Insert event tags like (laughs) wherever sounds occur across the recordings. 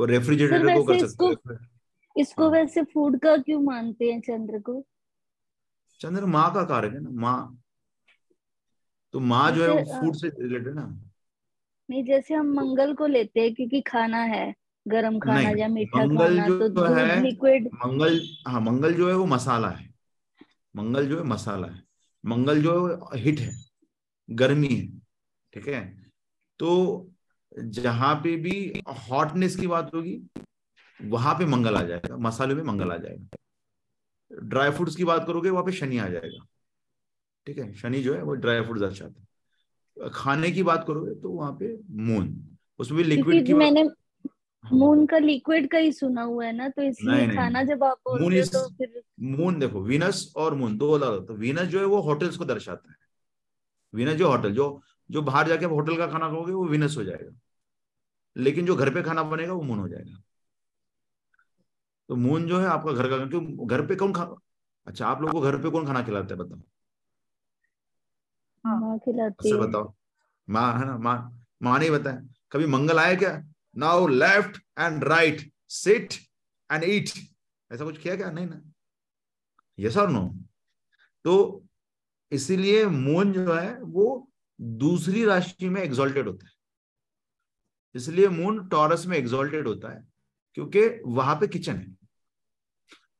वो रेफ्रिजरेटर को कर सकते हो इसको हाँ। वैसे फ़ूड का क्यों मानते हैं चंद्र को? चंद्र माँ का कारक है ना माँ। तो माँ जो है वो फ़ूड से रिलेटेड ना। नहीं जैसे हम मंगल को लेते हैं क्योंकि खाना है गरम खाना या मीठा खाना जो तो है लिक्विड मंगल हाँ मंगल जो है वो मसाला है। मंगल जो है मसाला है। मंगल जो है हिट है गर्मी है ठीक है? तो जहाँ पे भी हॉटनेस की बात होगी वहाँ पे मंगल आ जाएगा मसालों में मंगल आ जाएगा। ड्राई फ्रूट्स की बात करोगे वहाँ पे शनि आ जाएगा। ठीक है? शनि जो है वो ड्राई फ्रूट दर्शाते हैं खाने की बात करोगे तो वहाँ पे मून उसमें भी लिक्विड की मैंने मून का लिक्विड का ही सुना हुआ है ना तो इसलिए खाना जब आप मून इस, तो फिर मून देखो वीनस और मून दो अलग तो वीनस जो है वो होटल्स को दर्शाता है। वीनस जो होटल जो जो बाहर जाके होटल का खाना खाओगे वो वीनस हो जाएगा। लेकिन जो घर पे खाना बनेगा वो मून हो जाएगा। तो मून जो है आपका घर का क्यों घर पे कौन खा अच्छा आप लोगों को घर पे कौन खाना खिलाते हैं बताओ? हाँ। खिलाती बताओ। माँ है ना? माँ माँ नहीं बताए। कभी मंगल आए क्या? Now left and right sit and eat ऐसा कुछ किया क्या? नहीं ना। यस और नो तो इसीलिए मून जो है वो दूसरी राशि में एग्जॉल्टेड होता है। इसलिए मून टॉरस में एग्जॉल्टेड होता है, क्योंकि वहाँ पे किचन है।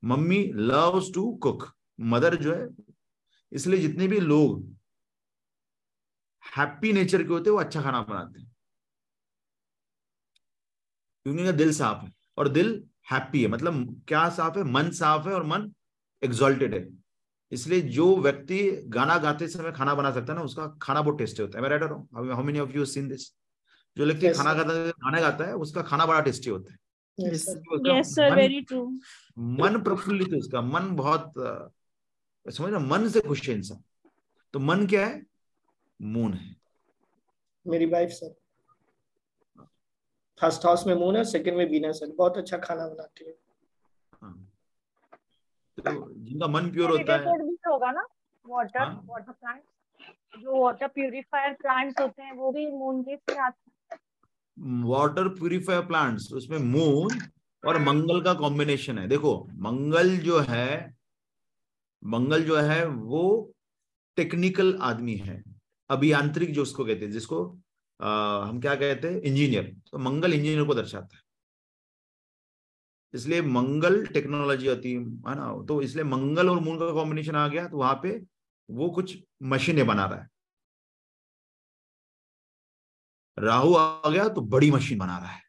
Mummy loves to cook mother जो है, इसलिए जितने भी लोग हैप्पी नेचर के होते हैं, वो अच्छा खाना बनाते हैं। क्योंकि उनका दिल साफ़ है, और दिल हैप्पी है। मतलब क्या साफ़ है? मन साफ़ है और मन एग्जॉल्टेड है। इसलिए जो व्यक्ति गाना गाते समय खाना बना सकता है ना, उसका खाना बहुत टेस्टी होता है। मैं how many of you seen this जो व्यक्ति yes, खाना गाता गाना गाता है उसका खाना बड़ा टेस्टी होता है। Yes, yes, sir, very true. मन प्रफुल्लित है उसका। मन बहुत समझ ना मन से खुश है इंसान। तो मन क्या है? मून है। मेरी वाइफ सर फ़र्स्ट हाउस में मून है सेकंड में वीनस है बहुत अच्छा खाना बनाती है। हाँ। तो जिनका मन प्योर होता है भी होगा ना? वाटर वाटर प्लांट जो वाटर प्यूरिफायर प्लांट्स होते हैं वो भी मून के से आते हैं। वाटर प्यूरिफायर प्लांट्स उसमें मून और मंगल का कॉम्बिनेशन है। देखो मंगल जो है मंगल जो है वो टेक्निकल आदमी है अभियांत्रिक जो उसको कहते हैं जिसको आ, हम क्या कहते हैं? इंजीनियर तो मंगल इंजीनियर को दर्शाता है। इसलिए मंगल टेक्नोलॉजी होती है ना? तो इसलिए मंगल और मून का कॉम्बिनेशन आ गया तो वहाँ पे वो कुछ मशीनें बना रहा है। राहु आ गया तो बड़ी मशीन बना रहा है।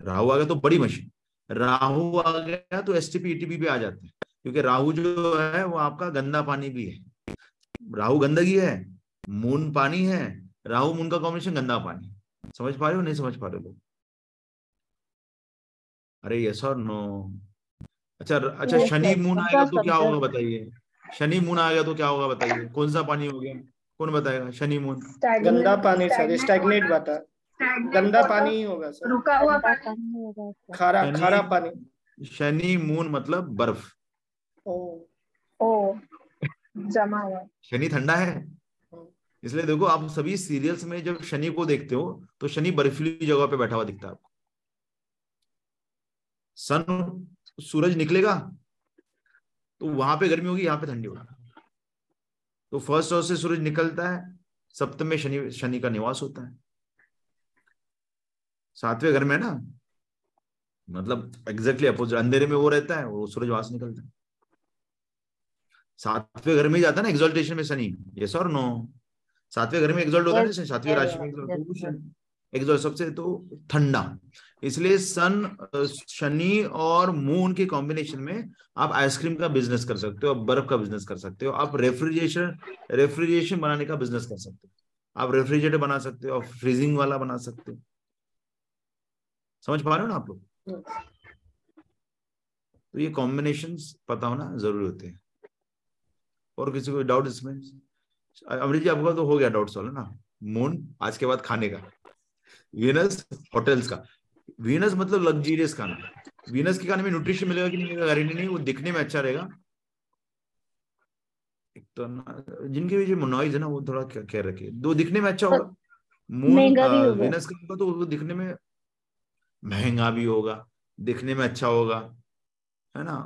राहु आ गया तो बड़ी मशीन। राहु आ गया तो एस टी भी आ जाते हैं। क्योंकि राहु जो है वो आपका गंदा पानी भी है। राहु गंदगी है मून पानी है राहु मून का कॉम्बिनेशन गंदा पानी समझ पा रहे हो? नहीं समझ पा रहे लोग? अरे यस और नो अच्छा अच्छा शनि मून आएगा तो क्या होगा बताइए? शनि मून आ गया तो क्या होगा बताइए? कौन सा पानी हो गया? कौन बताएगा? शनि मून। गंदा पानी सर स्टैग्नेट बता। गंदा पानी ही होगा सर रुका हुआ पानी। खारा खारा पानी। शनि मून मतलब बर्फ़। ओ। ओ जमा हुआ। शनि ठंडा है? इसलिए देखो आप सभी सीरियल्स में जब शनि को देखते हो तो शनि बर्फीली जगह पे बैठा हुआ दिखता है आपको। सन सूरज निकलेगा तो वहाँ पे गर्मी होगी यहाँ पे ठंडी होगी। तो फ़र्स्ट हाउस से सूरज निकलता है सप्तम में शनि शनि का निवास होता है। सातवें घर में ना मतलब एग्जैक्टली अपोजिट अंधेरे में वो रहता है वो सूरज वहाँ से निकलता है। सातवें घर में जाता है ना एक्सोल्टेशन में शनि। यस और नो सातवें घर में एक्सोल्ट होता है सातवें राशि में एक्सोल्ट सबसे तो ठंडा। इसलिए सन शनि और मून के कॉम्बिनेशन में आप आइसक्रीम का बिज़नेस कर सकते हो, आप बर्फ़ का बिज़नेस कर सकते हो, आप रेफ्रिजरेशन रेफ्रिजरेशन बनाने का बिज़नेस कर सकते हो। आप रेफ्रिजरेटर बना सकते हो, आप फ्रीजिंग वाला बना सकते हो। समझ पा रहे हो ना आप लोग? तो ये कॉम्बिनेशन पता होना ज़रूरी होते हैं। और किसी को डाउट इसमें? अमृत जी, आपका तो हो गया डाउट सॉल्व ना? मून, आज के बाद खाने का। वीनस होटल्स का। वीनस मतलब लग्जीरियस खाना। वीनस के खाने में न्यूट्रिशन मिलेगा कि नहीं मिलेगा गारंटी नहीं वो दिखने में अच्छा रहेगा। एक तो जिनके भी जो नॉइज़ है ना वो थोड़ा केयर रखिए। दो दिखने में अच्छा होगा मून वीनस का होगा तो वो दिखने में महँगा भी होगा दिखने में अच्छा होगा है ना?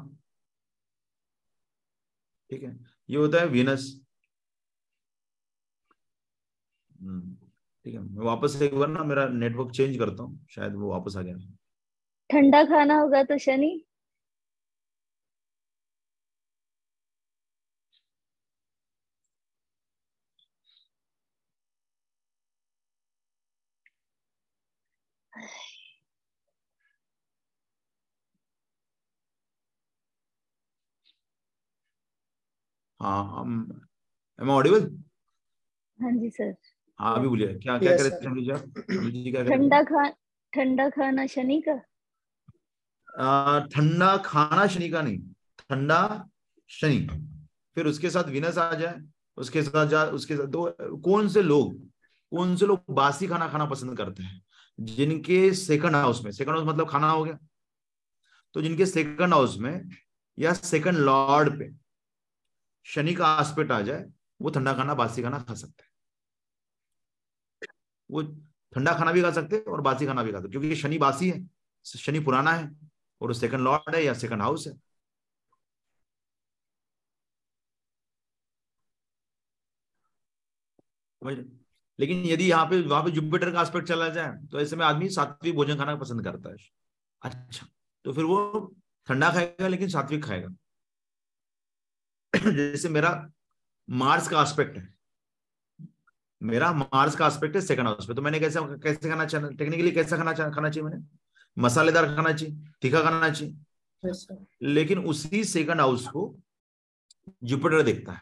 ठीक है ये होता है वीनस हम्म, ठीक है मैं वापस एक बार ना मेरा नेटवर्क चेंज करता हूँ शायद वो वापस आ गया। ठंडा खाना होगा तो शनि। हाँ हम एम ऑडिबल हाँ जी सर हाँ अभी बोलिए क्या क्या करे थे ठंडा खा ठंडा खाना शनि का? ठंडा खाना शनि का नहीं। ठंडा शनि। फिर उसके साथ विनस आ जाए। उसके साथ जा उसके साथ दो कौन से लोग कौन से लोग बासी खाना खाना पसंद करते हैं? जिनके सेकंड हाउस में सेकंड हाउस मतलब खाना हो गया। तो जिनके सेकंड हाउस में या सेकंड लॉर्ड पे शनि का आस्पेक्ट आ जाए वो ठंडा खाना बासी खाना खा सकते हैं। वो ठंडा खाना भी खा सकते हैं और बासी खाना भी खा सकते क्योंकि शनि बासी है, शनि पुराना है और सेकंड लॉर्ड है या सेकंड हाउस है। लेकिन यदि यहाँ पे, वहाँ पे जुपिटर का एस्पेक्ट चला जाए तो ऐसे में आदमी सात्विक भोजन खाना पसंद करता है। अच्छा तो फिर वो ठंडा खाएगा लेकिन सात्विक खाएगा। (clears throat) जैसे मेरा मार्स का एस्पेक्ट है मेरा मार्स का एस्पेक्ट है सेकंड हाउस पे। तो मैंने कैसे कैसे खाना चाहिए टेक्निकली कैसा खाना खाना चाहिए मैंने? मसालेदार खाना चाहिए तीखा खाना चाहिए। Yes, लेकिन उसी सेकंड हाउस को जुपिटर देखता है।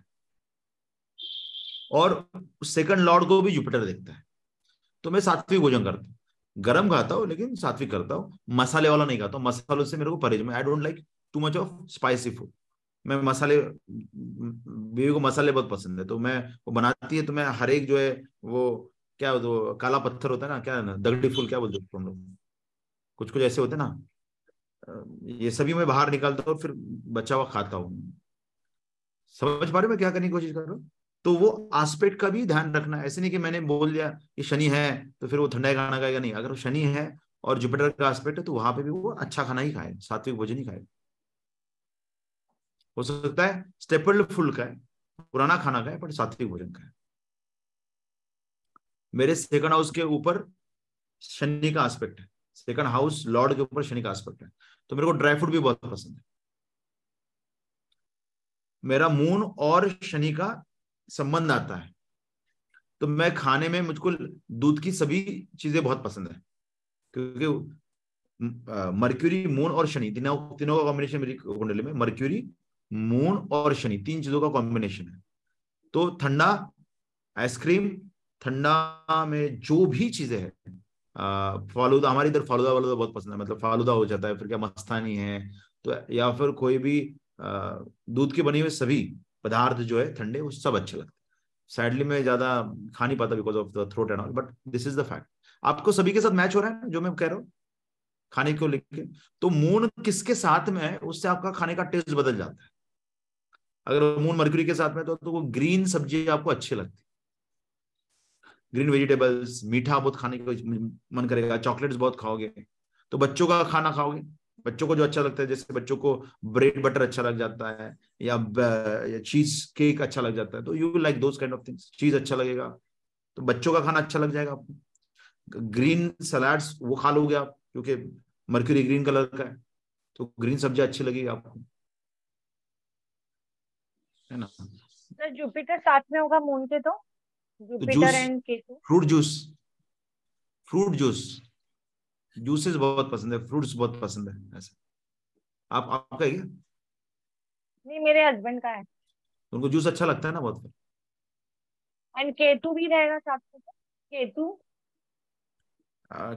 और सेकंड लॉर्ड को भी जुपिटर देखता है। तो मैं सात्विक भोजन करता हूँ। गरम खाता हूँ लेकिन सात्विक करता हूँ। मसाले वाला नहीं खाता हूँ। मसालों से मेरे को परहेज में I don't like too much of spicy food मैं मसाले, बीवी को मसाले बहुत पसंद है तो मैं वो बनाती है तो मैं हर एक जो है, वो क्या वो काला पत्थर होता है ना, क्या ना, दगड़ी फूल क्या बोलते हम लोग? कुछ कुछ ऐसे होते हैं ना ये सभी मैं बाहर निकालता हूँ फिर बचा हुआ खाता हूँ। समझ पा रहे हो मैं क्या करने की कोशिश कर रहा हूँ? तो वो एस्पेक्ट का भी ध्यान रखना, ऐसे नहीं कि मैंने बोल दिया कि शनि है तो फिर वो ठंडा खाना खाएगा, नहीं, अगर वो शनि है और जुपिटर का एस्पेक्ट है तो वहाँ पे भी वो अच्छा खाना ही खाए, सात्विक भोजन ही खाए। हो सकता है स्टेपल फुल का है पुराना खाना का है पर सात्विक भोजन का है मेरे सेकंड हाउस के ऊपर शनि का एस्पेक्ट है। सेकंड हाउस लॉर्ड के ऊपर शनि का एस्पेक्ट है। तो मेरे को ड्राई फ्रूट भी बहुत पसंद है। मेरा मून और शनि का संबंध आता है। तो मैं खाने में मुझको दूध की सभी चीज़ें बहुत पसंद है। क्योंकि मर्क्यूरी मून और शनि, तीनों तीनों का कॉम्बिनेशन मेरी कुंडली में मर्क्यूरी मून और शनि, तीन चीज़ों का कॉम्बिनेशन है। तो ठंडा आइसक्रीम ठंडा में जो भी चीज़ें है फालूदा, हमारी इधर फालूदा वालूदा बहुत पसंद है मतलब फालूदा हो जाता है, फिर क्या मस्तानी है तो या फिर कोई भी दूध के बने हुए सभी पदार्थ जो है, ठंडे, वो सब अच्छे लगते सैडली मैं ज़्यादा खा नहीं पाता because of the throat and all but this is the fact आपको सभी के साथ मैच हो रहा है जो मैं कह रहा हूँ? खाने को लेके। तो मून किसके साथ में है, उससे आपका खाने का टेस्ट बदल जाता है। अगर मून मर्क्यूरी के साथ में तो, तो वो ग्रीन सब्ज़ी आपको अच्छी लगती ग्रीन वेजिटेबल्स मीठा बहुत खाने का मन करेगा चॉकलेट्स बहुत खाओगे। तो बच्चों का खाना खाओगे। बच्चों को जो अच्छा लगता है जैसे बच्चों को ब्रेड बटर अच्छा लग जाता है या, या चीज़ केक अच्छा लग जाता है तो you like those kind of things चीज़ अच्छा लगेगा तो बच्चों का खाना अच्छा लग जाएगा आपको। ग्रीन सलाड्स वो खा लोगे आप क्योंकि मर्क्यूरी ग्रीन कलर का है तो ग्रीन सब्ज़ी अच्छी लगेगी आपको। है ना? सर जुपिटर साथ में होगा मून के तो? Jupiter and Ketu fruit juice fruit juice juices बहुत पसंद है फ्रूट्स बहुत पसंद है ऐसे। आप आपका है क्या नहीं मेरे हस्बैंड का है। उनको जूस अच्छा लगता है ना बहुत एंड केतु भी रहेगा साथ में तो? केतु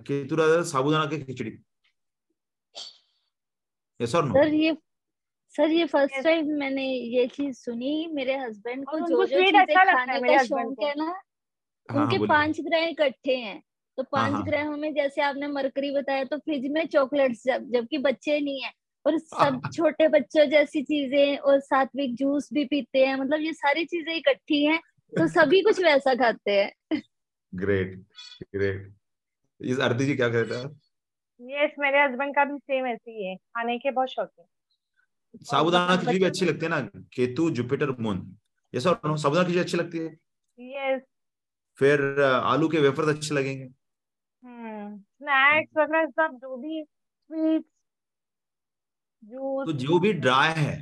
केतु राजा साबुदाना की खिचड़ी। यस और नो सर ये सर ये फ़र्स्ट टाइम मैंने ये चीज़ सुनी। मेरे हस्बैंड को जो जो चीज़ें अच्छा लगता है खाने का शौक है ना हाँ उनके पाँच ग्रह इकट्ठे हैं। तो पाँच हाँ। ग्रहों में जैसे आपने मरकरी बताया तो फ्रिज में चॉकलेट्स जब जबकि बच्चे नहीं है और सब छोटे बच्चों जैसी चीज़ें और सात्विक जूस भी पीते हैं मतलब ये सारी चीज़ें इकट्ठी हैं तो सभी कुछ वैसा खाते हैं। ग्रेट ग्रेट इस आरती जी क्या कहते हैं? यस मेरे हस्बैंड का भी सेम ऐसे ही है खाने के बहुत शौक है साबुदाना खिचड़ी भी अच्छी लगती है ना? Ketu Jupiter moon. ये सब साबुदाना खिचड़ी अच्छी लगती है? यस फिर आलू के वेफर्स अच्छे लगेंगे। हम्म स्नैक्स वगैरह सब जो भी स्वीट्स जूस। तो जो भी ड्राई है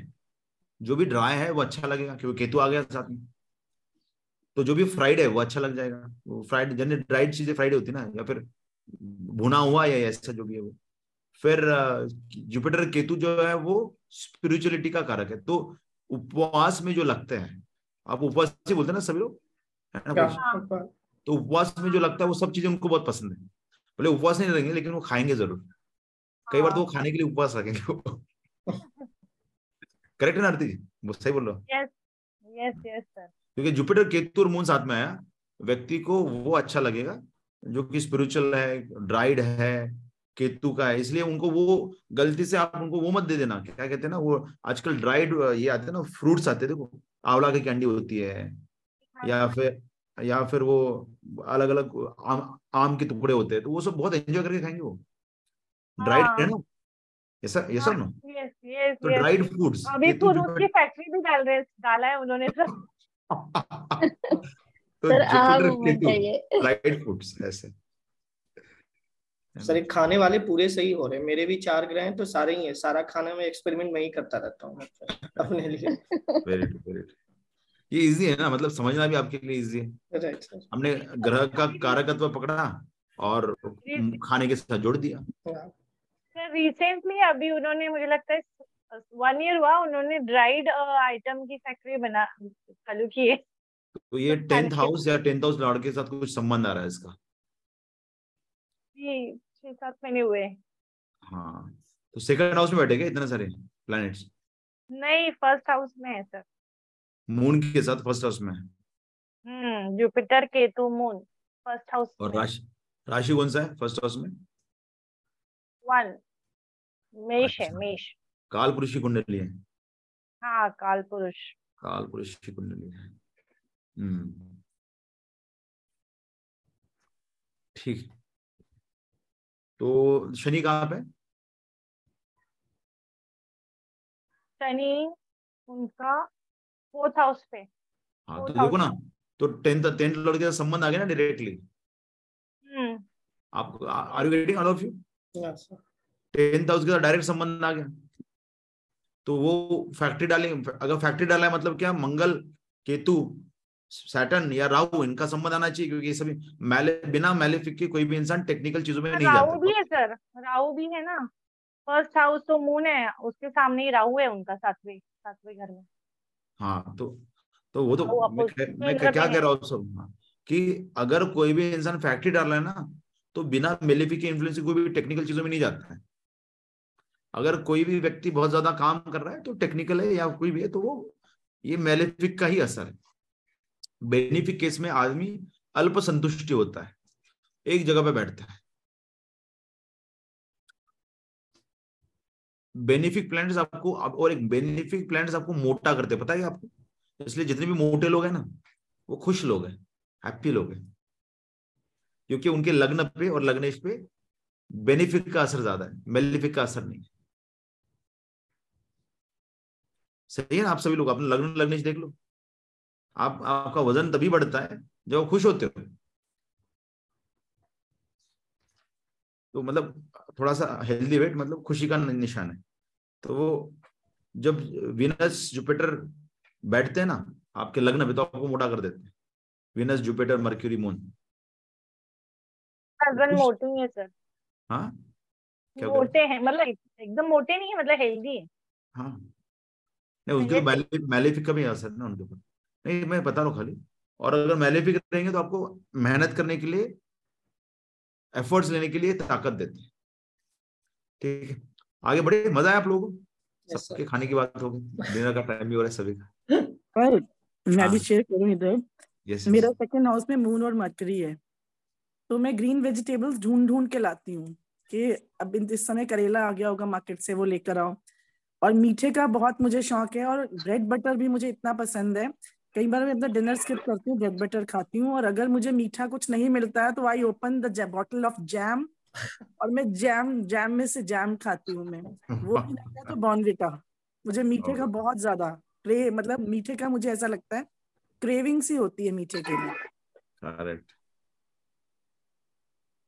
जो भी ड्राई है वो अच्छा लगेगा क्योंकि केतु आ गया साथ में। तो जो भी फ्राइड है वो अच्छा लग जाएगा। वो फ्राइड जनरली ड्राइड चीज़ें फ्राइड होती है ना या फिर भुना हुआ या ऐसा जो भी है वो। फिर जुपिटर केतु जो है वो स्पिरिचुअलिटी का कारक है। तो उपवास में जो लगते हैं आप उपवास से बोलते हैं ना सभी लोग? है ना तो उपवास में जो लगता है वो सब चीज़ें उनको बहुत पसंद है। बोले उपवास नहीं रहेंगे लेकिन वो खाएँगे ज़रूर। कई बार तो वो हाँ। खाने के लिए उपवास रखेंगे करेक्ट (laughs) है ना आरती जी? वो सही बोल रहा हूँ? यस यस यस क्योंकि जुपिटर केतु और मून साथ में आया व्यक्ति को वो अच्छा लगेगा जो कि स्पिरिचुअल है ड्राइड है केतु का है इसलिए उनको वो गलती से आप उनको वो मत दे देना। क्या कहते हैं ना वो आजकल ड्राइड ये आते हैं ना फ्रूट्स आते हैं देखो आंवला की कैंडी होती है या फिर या फिर वो अलग अलग आम, आम के टुकड़े होते हैं तो वो सब बहुत एंजॉय करके खाएँगे वो। ड्राइड है। ना? ये सब ये सब ना? यस यस तो ड्राइड फूड्स अभी फ्रूट की फैक्ट्री भी डाल रहे डाला है उन्होंने सर (laughs) (laughs) तो sir Jupiter Ketu dried foods ऐसे। सर ये खाने वाले पूरे सही हो रहे हैं। मेरे भी चार ग्रह हैं तो सारे ही है। सारा खाना में एक्सपेरिमेंट मैं ही करता रहता हूँ अपने लिए। वेरी गुड वेरी गुड ये इजी है ना? मतलब समझना भी आपके लिए इजी है। राइट सर हमने ग्रह का कारकत्व पकड़ा और खाने के साथ जोड़ दिया। सर रिसेंटली अभी उन्होंने मुझे लगता है वन ईयर हुआ उन्होंने ड्राइड आइटम की फैक्ट्री बना चालू की है। तो ये टेंथ हाउस या टेंथ हाउस लॉर्ड के साथ कुछ संबंध आ रहा है इसका? जी छह सात महीने हुए। हाँ तो सेकंड हाउस में बैठेगा इतने सारे प्लैनेट्स नहीं फ़र्स्ट हाउस में है सर मून के साथ फ़र्स्ट हाउस में? हम्म Jupiter Ketu moon first house और राशि राशि कौन सा है फ़र्स्ट हाउस में? वन मेष है अच्छा। मेष। काल पुरुष की कुंडली है। हाँ काल पुरुष काल पुरुष की कुंडली है। हम्म। ठीक। तो शनि कहाँ पे? शनि उनका फोर्थ हाउस पे। हाँ तो देखो ना तो टेंथ टेंथ लॉर्ड के संबंध आ गया ना डायरेक्टली हम्म। आप are you getting all of you tenth house के साथ डायरेक्ट संबंध आ गया। तो वो फैक्ट्री डालेंगे अगर फैक्ट्री डाला है मतलब क्या? मंगल केतु सैटर्न या राहु इनका संबंध आना चाहिए क्योंकि ये सभी मैले बिना मैलेफिक के कोई भी इंसान टेक्निकल चीज़ों में नहीं राहु भी है सर राहु भी है ना। फ़र्स्ट हाउस तो मून है उसके सामने ही राहु है उनका सातवें सातवें घर में। हाँ तो तो वो तो मैं, मैं क्या कह रहा हूँ सब? हाँ, कि अगर कोई भी इंसान फैक्ट्री डाल रहा है ना तो बिना मेलेफिक के इन्फ्लुएंस कोई भी टेक्निकल चीज़ों में नहीं जाता है। अगर कोई भी व्यक्ति बहुत ज़्यादा काम कर रहा है तो टेक्निकल है या कोई भी है तो वो ये मेलेफिक का ही असर है। बेनिफिक केस में आदमी अल्प संतुष्टि होता है, एक जगह पे बैठता है। बेनिफिक प्लान्ट्स आपको और एक बेनिफिक प्लान्ट्स आपको मोटा करते पता है आपको? इसलिए जितने भी मोटे लोग हैं ना, वो खुश लोग हैं, हैप्पी लोग हैं। क्योंकि उनके लग्न पे और लग्नेश पे बेनिफिक का असर ज़्यादा है, मेलिफिक का असर नहीं सही है ना? आप सभी लोग अपने लग्न, लग्नेश देख लो। आप आपका वज़न तभी बढ़ता है जब आप खुश होते हो। तो मतलब थोड़ा सा हेल्दी वेट मतलब खुशी का निशान है। तो वो जब विनस जुपिटर बैठते हैं ना आपके लग्न पे तो आपको मोटा कर देते हैं। Venus Jupiter Mercury moon husband मोटे ही सर हाँ? क्या मोटे हैं मतलब एक- एकदम मोटे नहीं है मतलब हेल्दी है। हाँ। नहीं उसके मैलेफिक का भी असर ना उनके ऊपर। नहीं मैं बता रहा हूँ खाली। और अगर मैलेफिक रहेंगे तो आपको मेहनत करने के लिए एफर्ट्स लेने के लिए ताकत देते हैं। ठीक है? आगे बढ़े। मज़ा आया आप लोगों को? Yes, सबके खाने की बात होगी डिनर का टाइम भी हो रहा है सभी का। पर मैं भी हाँ। शेयर करूँ इधर। यस मेरा सेकंड हाउस में मून और मरकरी है। तो मैं ग्रीन वेजिटेबल्स ढूंढ ढूंढ के लाती हूँ कि अब इन- इस समय करेला आ गया होगा मार्केट से वो लेकर आओ। और मीठे का बहुत मुझे शौक है और ब्रेड बटर भी मुझे इतना पसंद है कई बार मैं अपना डिनर स्किप करती हूँ ब्रेड बटर खाती हूँ और अगर मुझे मीठा कुछ नहीं मिलता है तो I open the bottle of jam और मैं जैम जैम में से जैम खाती हूँ मैं। वो भी लगता है तो (laughs) बॉर्नविटा मुझे मीठे का बहुत ज़्यादा क्रे मतलब मीठे का मुझे ऐसा लगता है क्रेविंग सी होती है मीठे के लिए। करेक्ट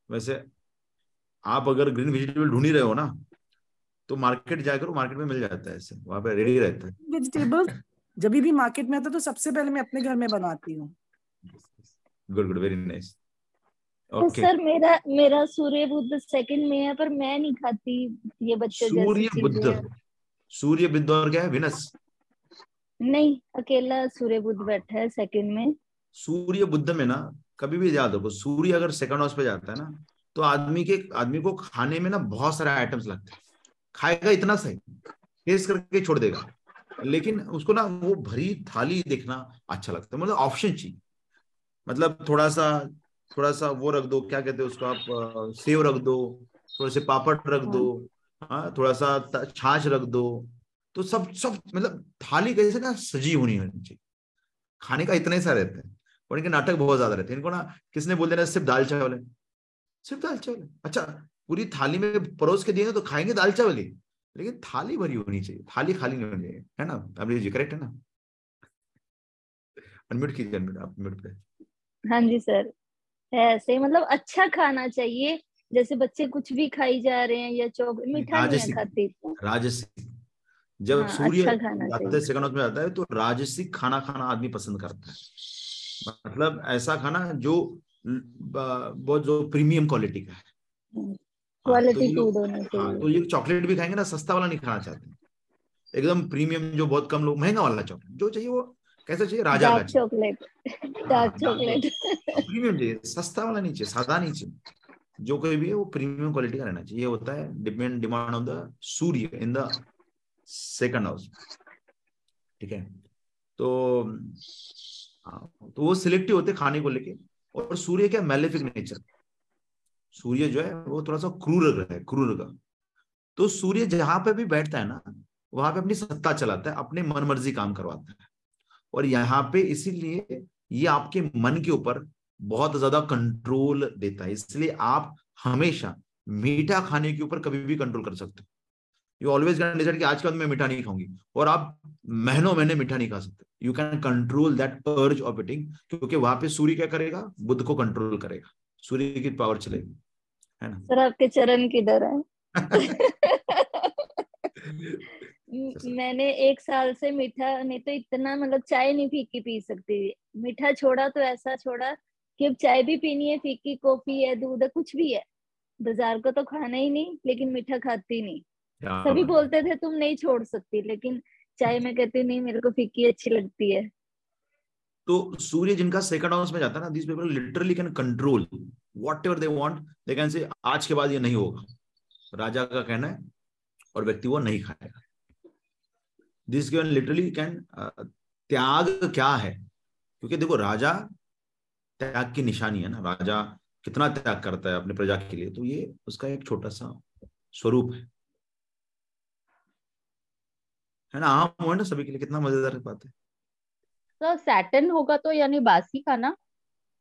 वैसे आप अगर ग्रीन वेजिटेबल ढूंढ ही रहे हो ना तो मार्केट जाकर मार्केट में मिल जाता है ऐसे वहाँ पे रेडी रहता है। वेजिटेबल जब भी मार्केट में आता तो सबसे पहले मैं अपने घर में बनाती हूँ। गुड गुड वेरी नाइस तो सर मेरा मेरा सूर्य बुद्ध सेकंड में है पर मैं नहीं खाती ये बच्चे सूर्य बुद्ध। सूर्य बुद्ध और क्या है विनस नहीं अकेला सूर्य बुद्ध बैठा है सेकंड में। सूर्य बुद्ध में ना कभी भी याद रखो सूर्य अगर सेकंड हाउस पे जाता है ना तो आदमी के आदमी को खाने में ना बहुत सारे आइटम्स लगते हैं। खाएगा इतना सही टेस्ट करके छोड़ देगा। लेकिन उसको ना वो भरी थाली देखना अच्छा लगता है। मतलब ऑप्शन चाहिए। मतलब थोड़ा सा थोड़ा सा वो रख दो क्या कहते हैं उसको आप सेव रख दो थोड़े से पापड़ रख दो हाँ। थोड़ा सा छाछ रख दो। तो सब सब मतलब थाली कैसे ना सजी होनी होनी चाहिए। खाने का इतना ही सा रहता है और इनके नाटक बहुत ज़्यादा रहते हैं। इनको ना किसने बोल देना सिर्फ़ दाल चावल है। सिर्फ़ दाल चावल अच्छा पूरी थाली में परोस के दिए तो खाएँगे दाल चावल ही? लेकिन थाली भरी होनी चाहिए थाली खाली नहीं होनी चाहिए है ना? अभी जी करेक्ट है ना? अनम्यूट कीजिए अनम्यूट आप म्यूट पे। हाँ जी सर ऐसे मतलब अच्छा खाना चाहिए जैसे बच्चे कुछ भी खाई जा रहे हैं या चौक मीठा नहीं खाते राजसी। जब हाँ, सूर्य अच्छा सेकंड में आता है तो राजसिक खाना खाना आदमी पसंद करता है। मतलब ऐसा खाना जो बहुत जो प्रीमियम क्वालिटी का है। क्वालिटी हाँ, फ़ूड तो होना चाहिए। हाँ, तो ये चॉकलेट भी खाएँगे ना सस्ता वाला नहीं खाना चाहते। एकदम प्रीमियम जो बहुत कम लोग महँगा वाला चॉकलेट जो चाहिए वो कैसा चाहिए? राजा का चॉकलेट डार्क चॉकलेट प्रीमियम चाहिए सस्ता वाला नहीं चाहिए सादा नहीं चाहिए। जो कोई भी है वो प्रीमियम क्वालिटी का रहना चाहिए। ये होता है depend demand on the Surya in the second house ठीक है? तो हाँ तो वो सिलेक्टिव होते खाने को लेके और सूर्य क्या मेलेफिक नेचर सूर्य जो है, वो थोड़ा सा क्रूर ग्रह है क्रूर का तो सूर्य जहाँ पे भी बैठता है ना, वहाँ पे अपनी सत्ता चलाता है, अपने मन मर्ज़ी काम करवाता है। और यहाँ पे इसीलिए ये आपके मन के ऊपर बहुत ज़्यादा कंट्रोल देता है। इसलिए आप हमेशा मीठा खाने के ऊपर कभी भी कंट्रोल कर सकते हो। यू ऑलवेज कैन डिसाइड कि आज के बाद मैं मीठा नहीं खाऊँगी। और आप महीनों महीने मीठा नहीं खा सकते। You can control that urge of eating क्योंकि वहाँ पे सूर्य क्या करेगा? बुद्ध को कंट्रोल करेगा। सूर्य की पावर चलेगी। है ना? सर आपके चरण किधर है? (laughs) (laughs) मैंने एक साल से मीठा नहीं तो इतना मतलब चाय नहीं फीकी पी सकती। मीठा छोड़ा तो ऐसा छोड़ा कि अब चाय भी पीनी है फीकी कॉफ़ी है दूध है कुछ भी है। बाज़ार को तो खाना ही नहीं लेकिन मीठा खाती नहीं। सभी बोलते थे तुम नहीं छोड़ सकती लेकिन चाय में कहती नहीं मेरे को फीकी अच्छी लगती है। तो सूर्य जिनका सेकंड हाउस में जाता है ना this people literally can control whatever they want they can say आज के बाद ये नहीं होगा. राजा का कहना है, और व्यक्ति वो नहीं खाएगा। दिस कैन लिटरली कैन त्याग क्या है? क्योंकि देखो, राजा त्याग की निशानी है ना। राजा कितना त्याग करता है अपने प्रजा के लिए तो ये उसका एक छोटा सा स्वरूप है। है ना? आम हो ना सभी के लिए, कितना मज़ेदार बात है। सर सैटर्न होगा तो यानी बासी खाना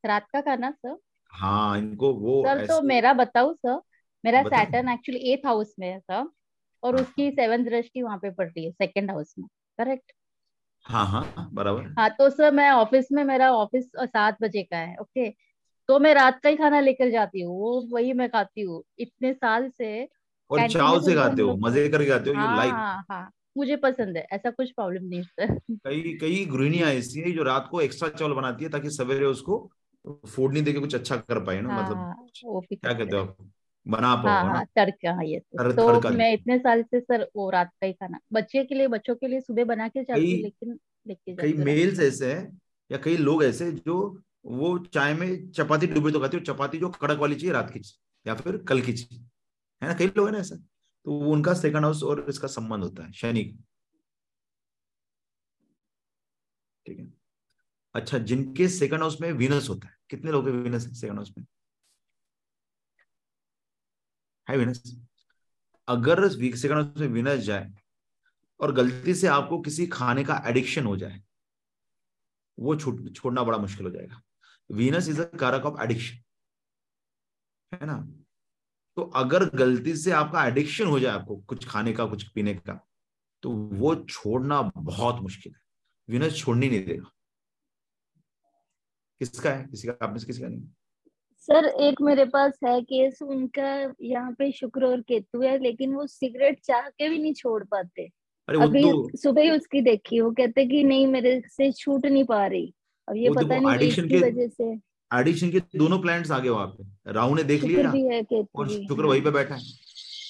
रात का खाना सर हाँ इनको वो सर तो मेरा बताऊ सर मेरा सैटर्न एक्चुअली एथ हाउस में है सर और हाँ. उसकी सेवन दृष्टि वहाँ पे पड़ रही है सेकंड हाउस में करेक्ट हाँ हाँ बराबर। हाँ तो सर मैं ऑफ़िस में मेरा ऑफ़िस सात बजे का है ओके तो मैं रात का ही खाना लेकर जाती हूँ वो वही मैं खाती हूँ। इतने साल से और चाव से खाते हो मज़े करके खाते हो यू लाइक हाँ हाँ। मुझे पसंद है ऐसा कुछ प्रॉब्लम नहीं सर कई कई गृहिणियाँ ऐसी है जो रात को एक्स्ट्रा चावल बनाती है ताकि सवेरे उसको फ़ूड नहीं देके कुछ अच्छा कर पाए ना? मतलब हाँ, मतलब क्या कहते हो। बना पाओ हाँ, हाँ, तड़का हाँ ये तर, तो तड़का मैं इतने साल से सर वो रात का ही खाना बच्चे के लिए बच्चों के लिए सुबह बना के जाती हूँ लेकिन लेके कई मेल्स ऐसे हैं या कई लोग ऐसे जो वो चाय में चपाती डूबे तो खाते हो चपाती जो कड़क वाली चाहिए रात की या फिर कल की चाहिए। है ना? कई लोग है ना ऐसा। तो उनका सेकंड हाउस और इसका संबंध होता है, शनि ठीक है? अच्छा जिनके सेकंड हाउस में वीनस होता है, कितने लोग वीनस सेकंड हाउस में? है वीनस अगर सेकंड हाउस में वीनस जाए और गलती से आपको किसी खाने का एडिक्शन हो जाए, वो छूट, छोड़ना बड़ा मुश्किल हो जाएगा। Venus is a karak of addiction है ना? तो अगर गलती से आपका एडिक्शन हो जाए आपको कुछ खाने का कुछ पीने का तो वो छोड़ना बहुत मुश्किल है। विनस छोड़नी नहीं देगा। किसका है? किसी का? आपने से किसी का नहीं? सर एक मेरे पास है केस उनका यहाँ पे शुक्र और केतु है लेकिन वो सिगरेट चाह के भी नहीं छोड़ पाते। अरे वो अभी तो सुबह ही उसकी देखी वो कहते कि नहीं मेरे से छूट नहीं पा रही। अब ये पता देखो नहीं वजह से एडिक्शन के दोनों प्लैनेट्स आगे वहाँ पे। राहु ने देख लिया है और शुक्र। वहीं पे बैठा है।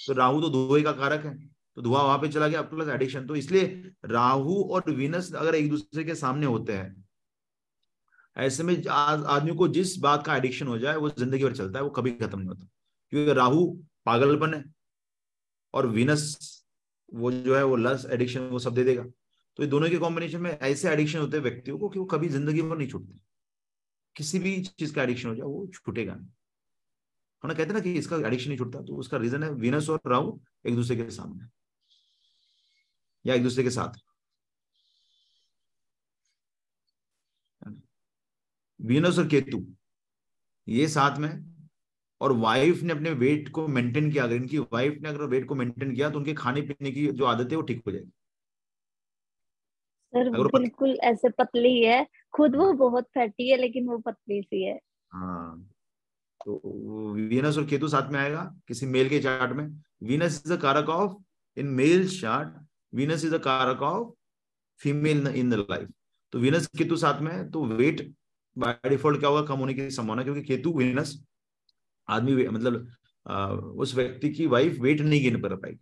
तो राहु तो धुएँ का कारक है। तो धुआँ वहाँ पे चला गया प्लस एडिक्शन तो इसलिए राहु और विनस अगर एक दूसरे के सामने होते हैं ऐसे में आदमी को जिस बात का एडिक्शन हो जाए वो ज़िंदगी भर चलता है वो कभी खत्म नहीं होता। क्योंकि राहु पागलपन है और विनस वो जो है वो लस एडिक्शन वो सब दे देगा। तो ये दोनों के कॉम्बिनेशन में ऐसे एडिक्शन होते हैं व्यक्तियों को कि वो कभी ज़िंदगी भर नहीं छूटते। किसी भी चीज़ का एडिक्शन हो जाए, वो छूटेगा नहीं। हम कहते ना कि इसका एडिक्शन नहीं छूटता तो उसका रीजन है वीनस और राहु एक दूसरे के सामने या एक दूसरे के साथ। वीनस और केतु ये साथ में, और वाइफ ने अपने वेट को मेंटेन किया, अगर इनकी वाइफ ने अगर वेट को मेंटेन किया तो उनके खाने पीने की जो आदत है, वो ठीक हो जाएगी। सर बिल्कुल ऐसे पतली है। खुद वो बहुत फैटी है लेकिन वो पतली सी है। हाँ। तो वीनस और केतु साथ में आएगा किसी मेल के चार्ट में। Venus is a karak of in male chart Venus is a karak of female in the life. तो वीनस केतु साथ में है तो वेट बाय डिफ़ॉल्ट क्या होगा? कम होने की संभावना क्योंकि केतु वीनस आदमी मतलब आ, उस व्यक्ति की वाइफ वेट नहीं गेन कर पाएगी।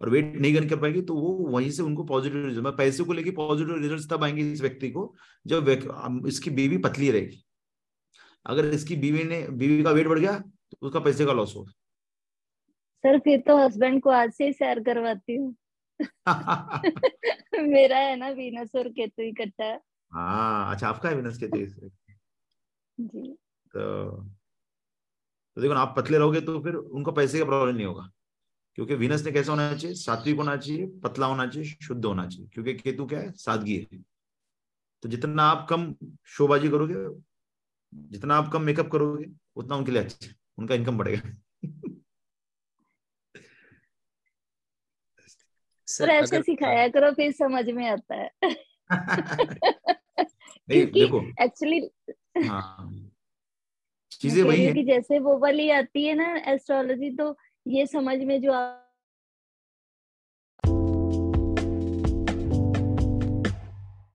और वेट नहीं कर पाएगी तो वो वहीं से उनको पॉजिटिव रिज़ल्ट पैसे को लेके पॉजिटिव रिज़ल्ट तब आएँगे इस व्यक्ति को जब इसकी बीवी पतली रहेगी। अगर इसकी बीवी ने बीवी का वेट बढ़ गया तो उसका पैसे का लॉस होगा। सर फिर तो हस्बैंड को आज से ही सैर करवाती हूँ। (laughs) मेरा है ना वीनस और केतु इकट्ठा हाँ। अच्छा आपका है विनस के तेज जी। तो तो देखो आप पतले रहोगे तो फिर उनको पैसे का प्रॉब्लम नहीं होगा। क्योंकि विनस ने कैसा होना चाहिए? सात्विक होना चाहिए पतला होना चाहिए शुद्ध होना चाहिए क्योंकि केतु क्या है? सादगी है। तो जितना आप कम शोबाजी करोगे जितना आप कम मेकअप करोगे उतना उनके लिए अच्छा है। उनका इनकम बढ़ेगा। सर ऐसे सिखाया करो फिर समझ में आता है। (laughs) नहीं देखो। एक्चुअली हाँ। चीज़ें वही है कि जैसे वो वाली आती है ना एस्ट्रोलॉजी तो ये समझ में जो